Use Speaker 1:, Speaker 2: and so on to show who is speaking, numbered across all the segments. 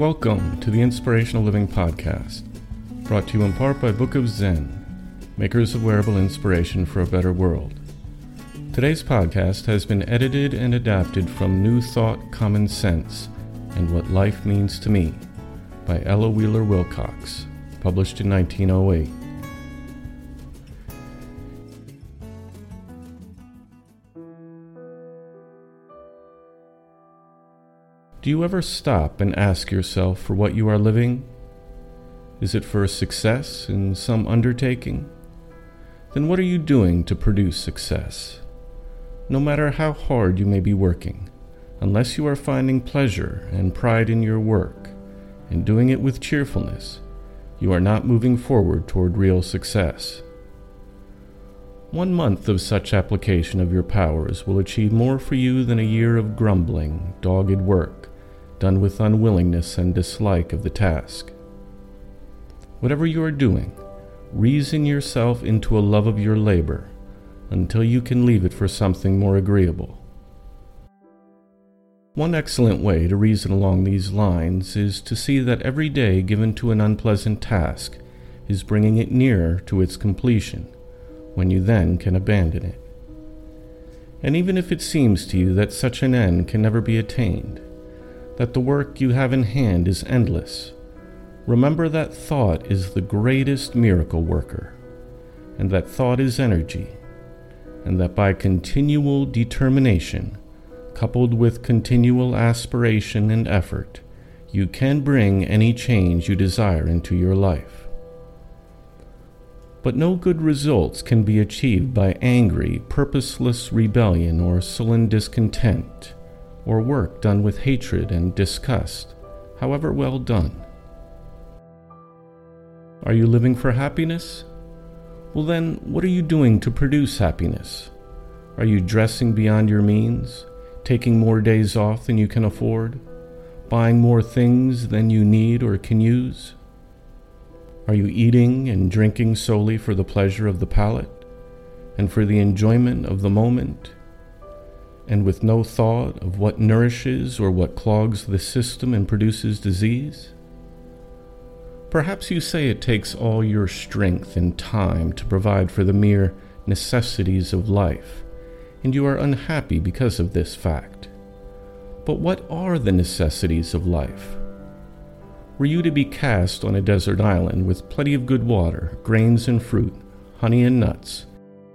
Speaker 1: Welcome to the Inspirational Living Podcast, brought to you in part by Book of Zen, makers of wearable inspiration for a better world. Today's podcast has been edited and adapted from New Thought Common Sense and What Life Means to Me by Ella Wheeler Wilcox, published in 1908. Do you ever stop and ask yourself for what you are living? Is it for success in some undertaking? Then what are you doing to produce success? No matter how hard you may be working, unless you are finding pleasure and pride in your work and doing it with cheerfulness, you are not moving forward toward real success. One month of such application of your powers will achieve more for you than a year of grumbling, dogged work, done with unwillingness and dislike of the task. Whatever you are doing, reason yourself into a love of your labor until you can leave it for something more agreeable. One excellent way to reason along these lines is to see that every day given to an unpleasant task is bringing it nearer to its completion, when you then can abandon it. And even if it seems to you that such an end can never be attained, that the work you have in hand is endless, remember that thought is the greatest miracle worker, and that thought is energy, and that by continual determination, coupled with continual aspiration and effort, you can bring any change you desire into your life. But no good results can be achieved by angry, purposeless rebellion or sullen discontent, or work done with hatred and disgust, however well done. Are you living for happiness? Well, then, what are you doing to produce happiness? Are you dressing beyond your means? taking more days off than you can afford, buying more things than you need or can use? Are you eating and drinking solely for the pleasure of the palate and for the enjoyment of the moment, and with no thought of what nourishes or what clogs the system and produces disease? Perhaps you say it takes all your strength and time to provide for the mere necessities of life and you are unhappy because of this fact. But what are the necessities of life? Were you to be cast on a desert island with plenty of good water, grains and fruit, honey and nuts,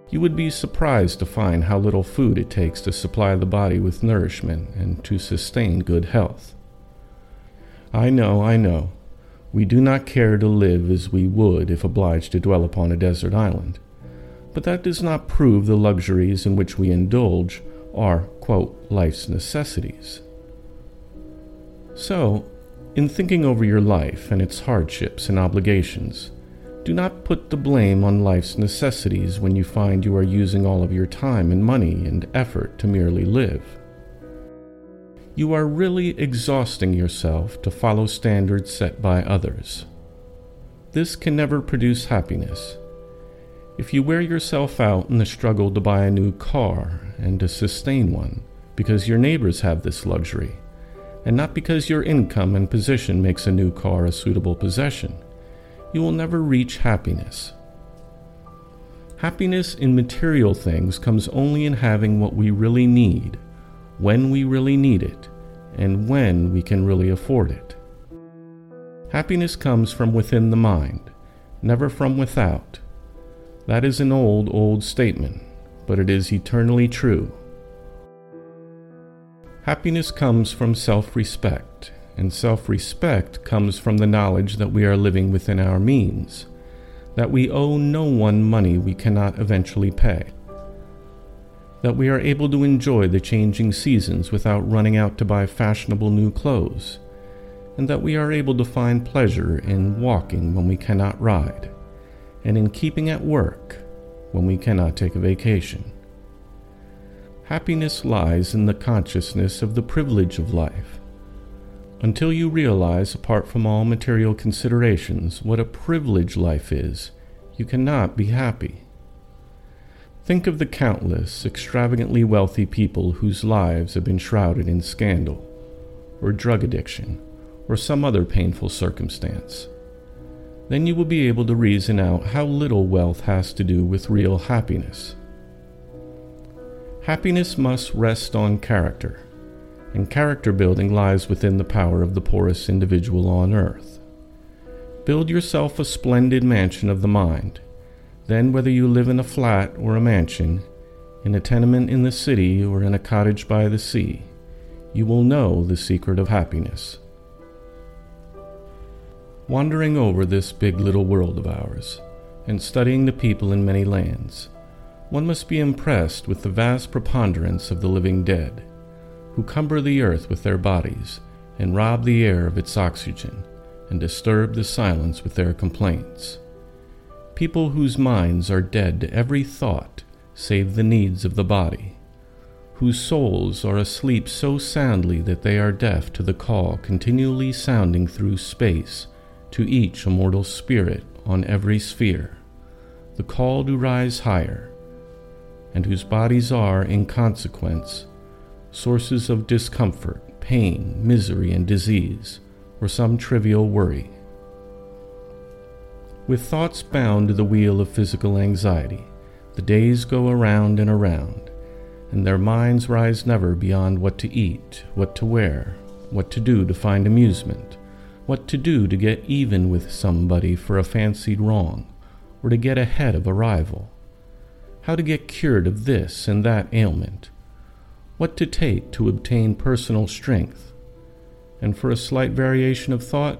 Speaker 1: you would be surprised to find how little food it takes to supply the body with nourishment and to sustain good health. I know, I know, we do not care to live as we would if obliged to dwell upon a desert island but that does not prove the luxuries in which we indulge are, quote, life's necessities. So, in thinking over your life and its hardships and obligations, do not put the blame on life's necessities when you find you are using all of your time and money and effort to merely live. you are really exhausting yourself to follow standards set by others. This can never produce happiness. If you wear yourself out in the struggle to buy a new car and to sustain one because your neighbors have this luxury, and not because your income and position makes a new car a suitable possession, you will never reach happiness. Happiness in material things comes only in having what we really need, when we really need it, and when we can really afford it. Happiness comes from within the mind, never from without. That is an old, old statement, but it is eternally true. Happiness comes from self respect, and self respect comes from the knowledge that we are living within our means, that we owe no one money we cannot eventually pay, that we are able to enjoy the changing seasons without running out to buy fashionable new clothes, and that we are able to find pleasure in walking when we cannot ride, and in keeping at work when we cannot take a vacation. Happiness lies in the consciousness of the privilege of life. Until you realize, apart from all material considerations, what a privilege life is, you cannot be happy. Think of the countless, extravagantly wealthy people whose lives have been shrouded in scandal, or drug addiction, or some other painful circumstance. Then you will be able to reason out how little wealth has to do with real happiness. Happiness must rest on character, and character building lies within the power of the poorest individual on earth. Build yourself a splendid mansion of the mind. Then, whether you live in a flat or a mansion, in a tenement in the city or in a cottage by the sea, you will know the secret of happiness. Wandering over this big little world of ours, and studying the people in many lands, one must be impressed with the vast preponderance of the living dead, who cumber the earth with their bodies and rob the air of its oxygen and disturb the silence with their complaints. People whose minds are dead to every thought save the needs of the body, whose souls are asleep so soundly that they are deaf to the call continually sounding through space to each immortal spirit on every sphere, the call to rise higher and whose bodies are, in consequence, sources of discomfort, pain, misery, and disease, or some trivial worry. With thoughts bound to the wheel of physical anxiety, the days go around and around, and their minds rise never beyond what to eat, what to wear, what to do to find amusement, what to do to get even with somebody for a fancied wrong, or to get ahead of a rival how to get cured of this and that ailment, what to take to obtain personal strength, and for a slight variation of thought,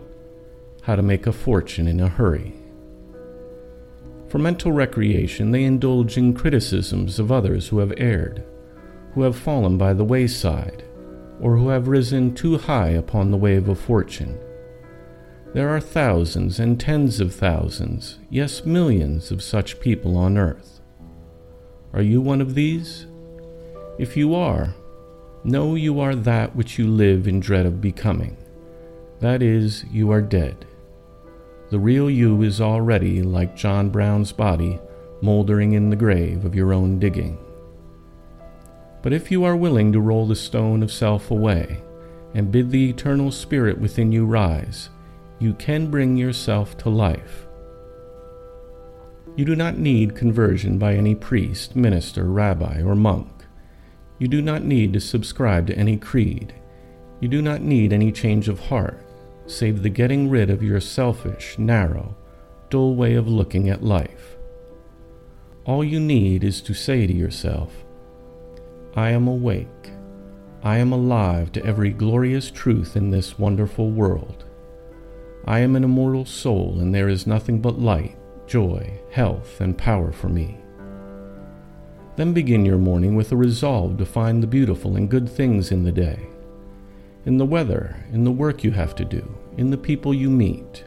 Speaker 1: how to make a fortune in a hurry. For mental recreation, they indulge in criticisms of others who have erred, who have fallen by the wayside, or who have risen too high upon the wave of fortune. There are thousands and tens of thousands, yes, millions of such people on earth. Are you one of these? If you are, know you are that which you live in dread of becoming. That is, you are dead. The real you is already, like John Brown's body, mouldering in the grave of your own digging. But if you are willing to roll the stone of self away and bid the eternal spirit within you rise, you can bring yourself to life. You do not need conversion by any priest, minister, rabbi, or monk. You do not need to subscribe to any creed. You do not need any change of heart, save the getting rid of your selfish, narrow, dull way of looking at life. All you need is to say to yourself, I am awake. I am alive to every glorious truth in this wonderful world. I am an immortal soul, and there is nothing but light joy, health, and power for me. Then begin your morning with a resolve to find the beautiful and good things in the day, in the weather, in the work you have to do, in the people you meet.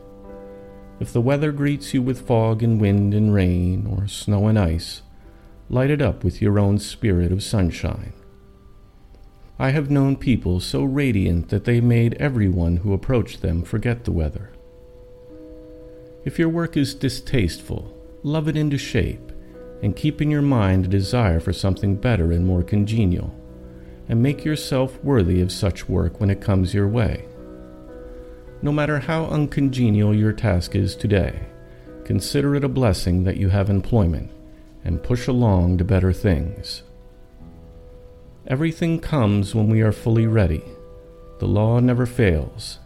Speaker 1: If the weather greets you with fog and wind and rain, or snow and ice, light it up with your own spirit of sunshine. I have known people so radiant that they made everyone who approached them forget the weather. If your work is distasteful, love it into shape, and keep in your mind a desire for something better and more congenial, and make yourself worthy of such work when it comes your way. No matter how uncongenial your task is today, consider it a blessing that you have employment, and push along to better things. Everything comes when we are fully ready. The law never fails.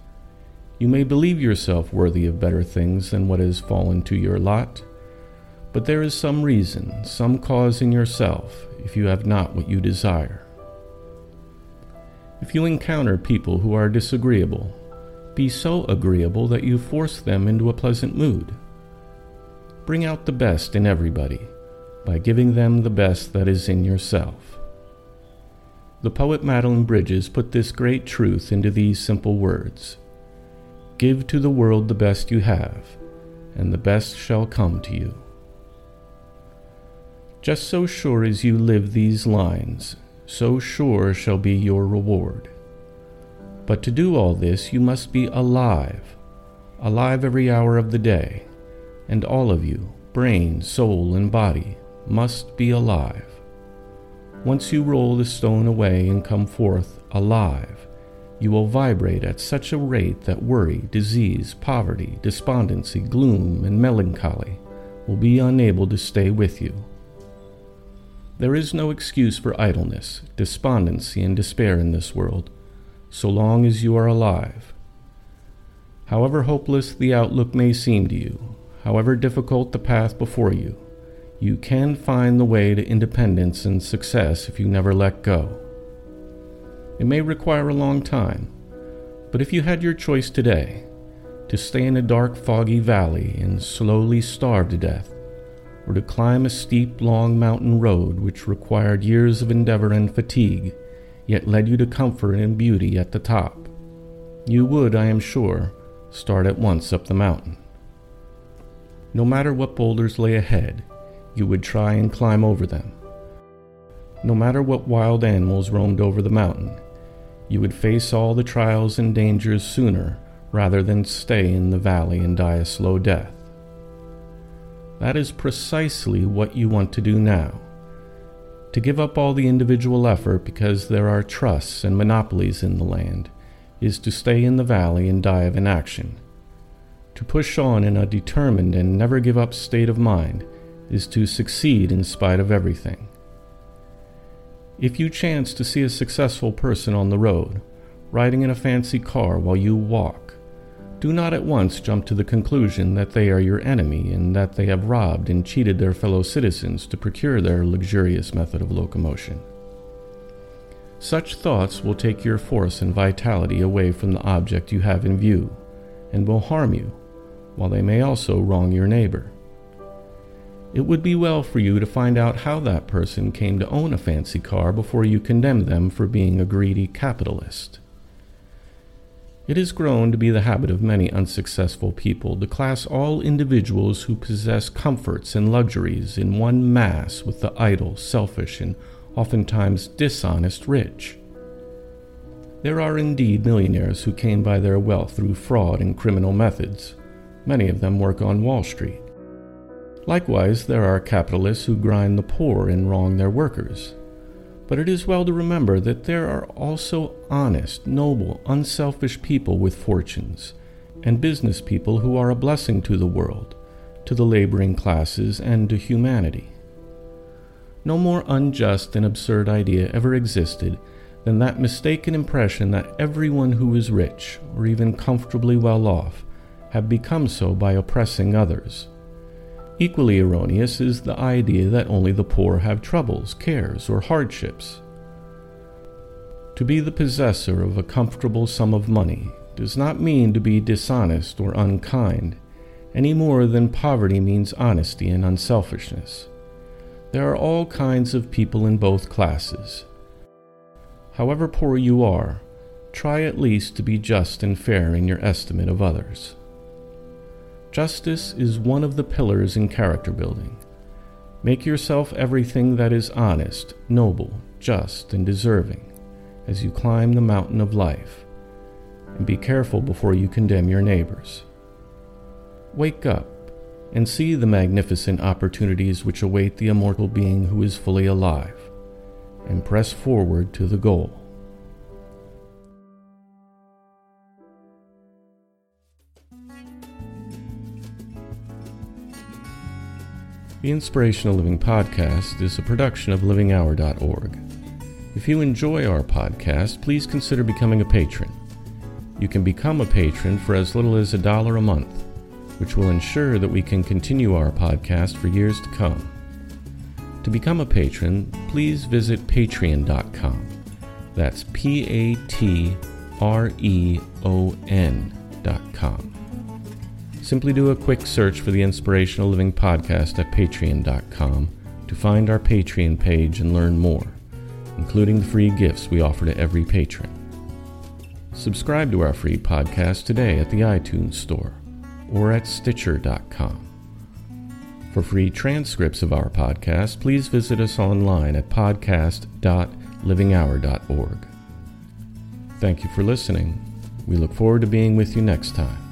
Speaker 1: You may believe yourself worthy of better things than what has fallen to your lot, but there is some reason, some cause in yourself if you have not what you desire. If you encounter people who are disagreeable, be so agreeable that you force them into a pleasant mood. Bring out the best in everybody by giving them the best that is in yourself. The poet Madeline Bridges put this great truth into these simple words Give to the world the best you have, and the best shall come to you. Just so sure as you live these lines, so sure shall be your reward. But to do all this, you must be alive, alive every hour of the day, and all of you, brain, soul, and body, must be alive. Once you roll the stone away and come forth alive, you will vibrate at such a rate that worry, disease, poverty, despondency, gloom, and melancholy will be unable to stay with you. There is no excuse for idleness, despondency, and despair in this world so long as you are alive. However hopeless the outlook may seem to you, however difficult the path before you, you can find the way to independence and success if you never let go. It may require a long time, but if you had your choice today to stay in a dark, foggy valley and slowly starve to death, to climb a steep, long mountain road which required years of endeavor and fatigue, yet led you to comfort and beauty at the top, you would, I am sure, start at once up the mountain. No matter what boulders lay ahead, you would try and climb over them. No matter what wild animals roamed over the mountain, you would face all the trials and dangers sooner rather than stay in the valley and die a slow death. That is precisely what you want to do now to give up all the individual effort because there are trusts and monopolies in the land is to stay in the valley and die of inaction. To push on in a determined and never give up state of mind is to succeed in spite of everything. If you chance to see a successful person on the road, riding in a fancy car while you walk, do not at once jump to the conclusion that they are your enemy and that they have robbed and cheated their fellow citizens to procure their luxurious method of locomotion. Such thoughts will take your force and vitality away from the object you have in view and will harm you, while they may also wrong your neighbor. It would be well for you to find out how that person came to own a fancy car before you condemn them for being a greedy capitalist. It has grown to be the habit of many unsuccessful people to class all individuals who possess comforts and luxuries in one mass with the idle, selfish, and oftentimes dishonest rich. There are indeed millionaires who came by their wealth through fraud and criminal methods. Many of them work on Wall Street. Likewise, there are capitalists who grind the poor and wrong their workers. But it is well to remember that there are also honest, noble, unselfish people with fortunes, and business people who are a blessing to the world, to the laboring classes, and to humanity. No more unjust and absurd idea ever existed than that mistaken impression that everyone who is rich, or even comfortably well off, have become so by oppressing others. Equally erroneous is the idea that only the poor have troubles, cares, or hardships. To be the possessor of a comfortable sum of money does not mean to be dishonest or unkind, any more than poverty means honesty and unselfishness. There are all kinds of people in both classes. However poor you are, try at least to be just and fair in your estimate of others. Justice is one of the pillars in character building. Make yourself everything that is honest, noble, just, and deserving, as you climb the mountain of life. And be careful before you condemn your neighbors. Wake up and see the magnificent opportunities which await the immortal being who is fully alive, and press forward to the goal. The Inspirational Living Podcast is a production of livinghour.org. If you enjoy our podcast, please consider becoming a patron. You can become a patron for as little as a dollar a month, which will ensure that we can continue our podcast for years to come. To become a patron, please visit patreon.com. That's P A T R E O N.com. Simply do a quick search for the Inspirational Living Podcast at patreon.com to find our Patreon page and learn more, including the free gifts we offer to every patron. Subscribe to our free podcast today at the iTunes Store or at Stitcher.com. For free transcripts of our podcast, please visit us online at podcast.livinghour.org. Thank you for listening. We look forward to being with you next time.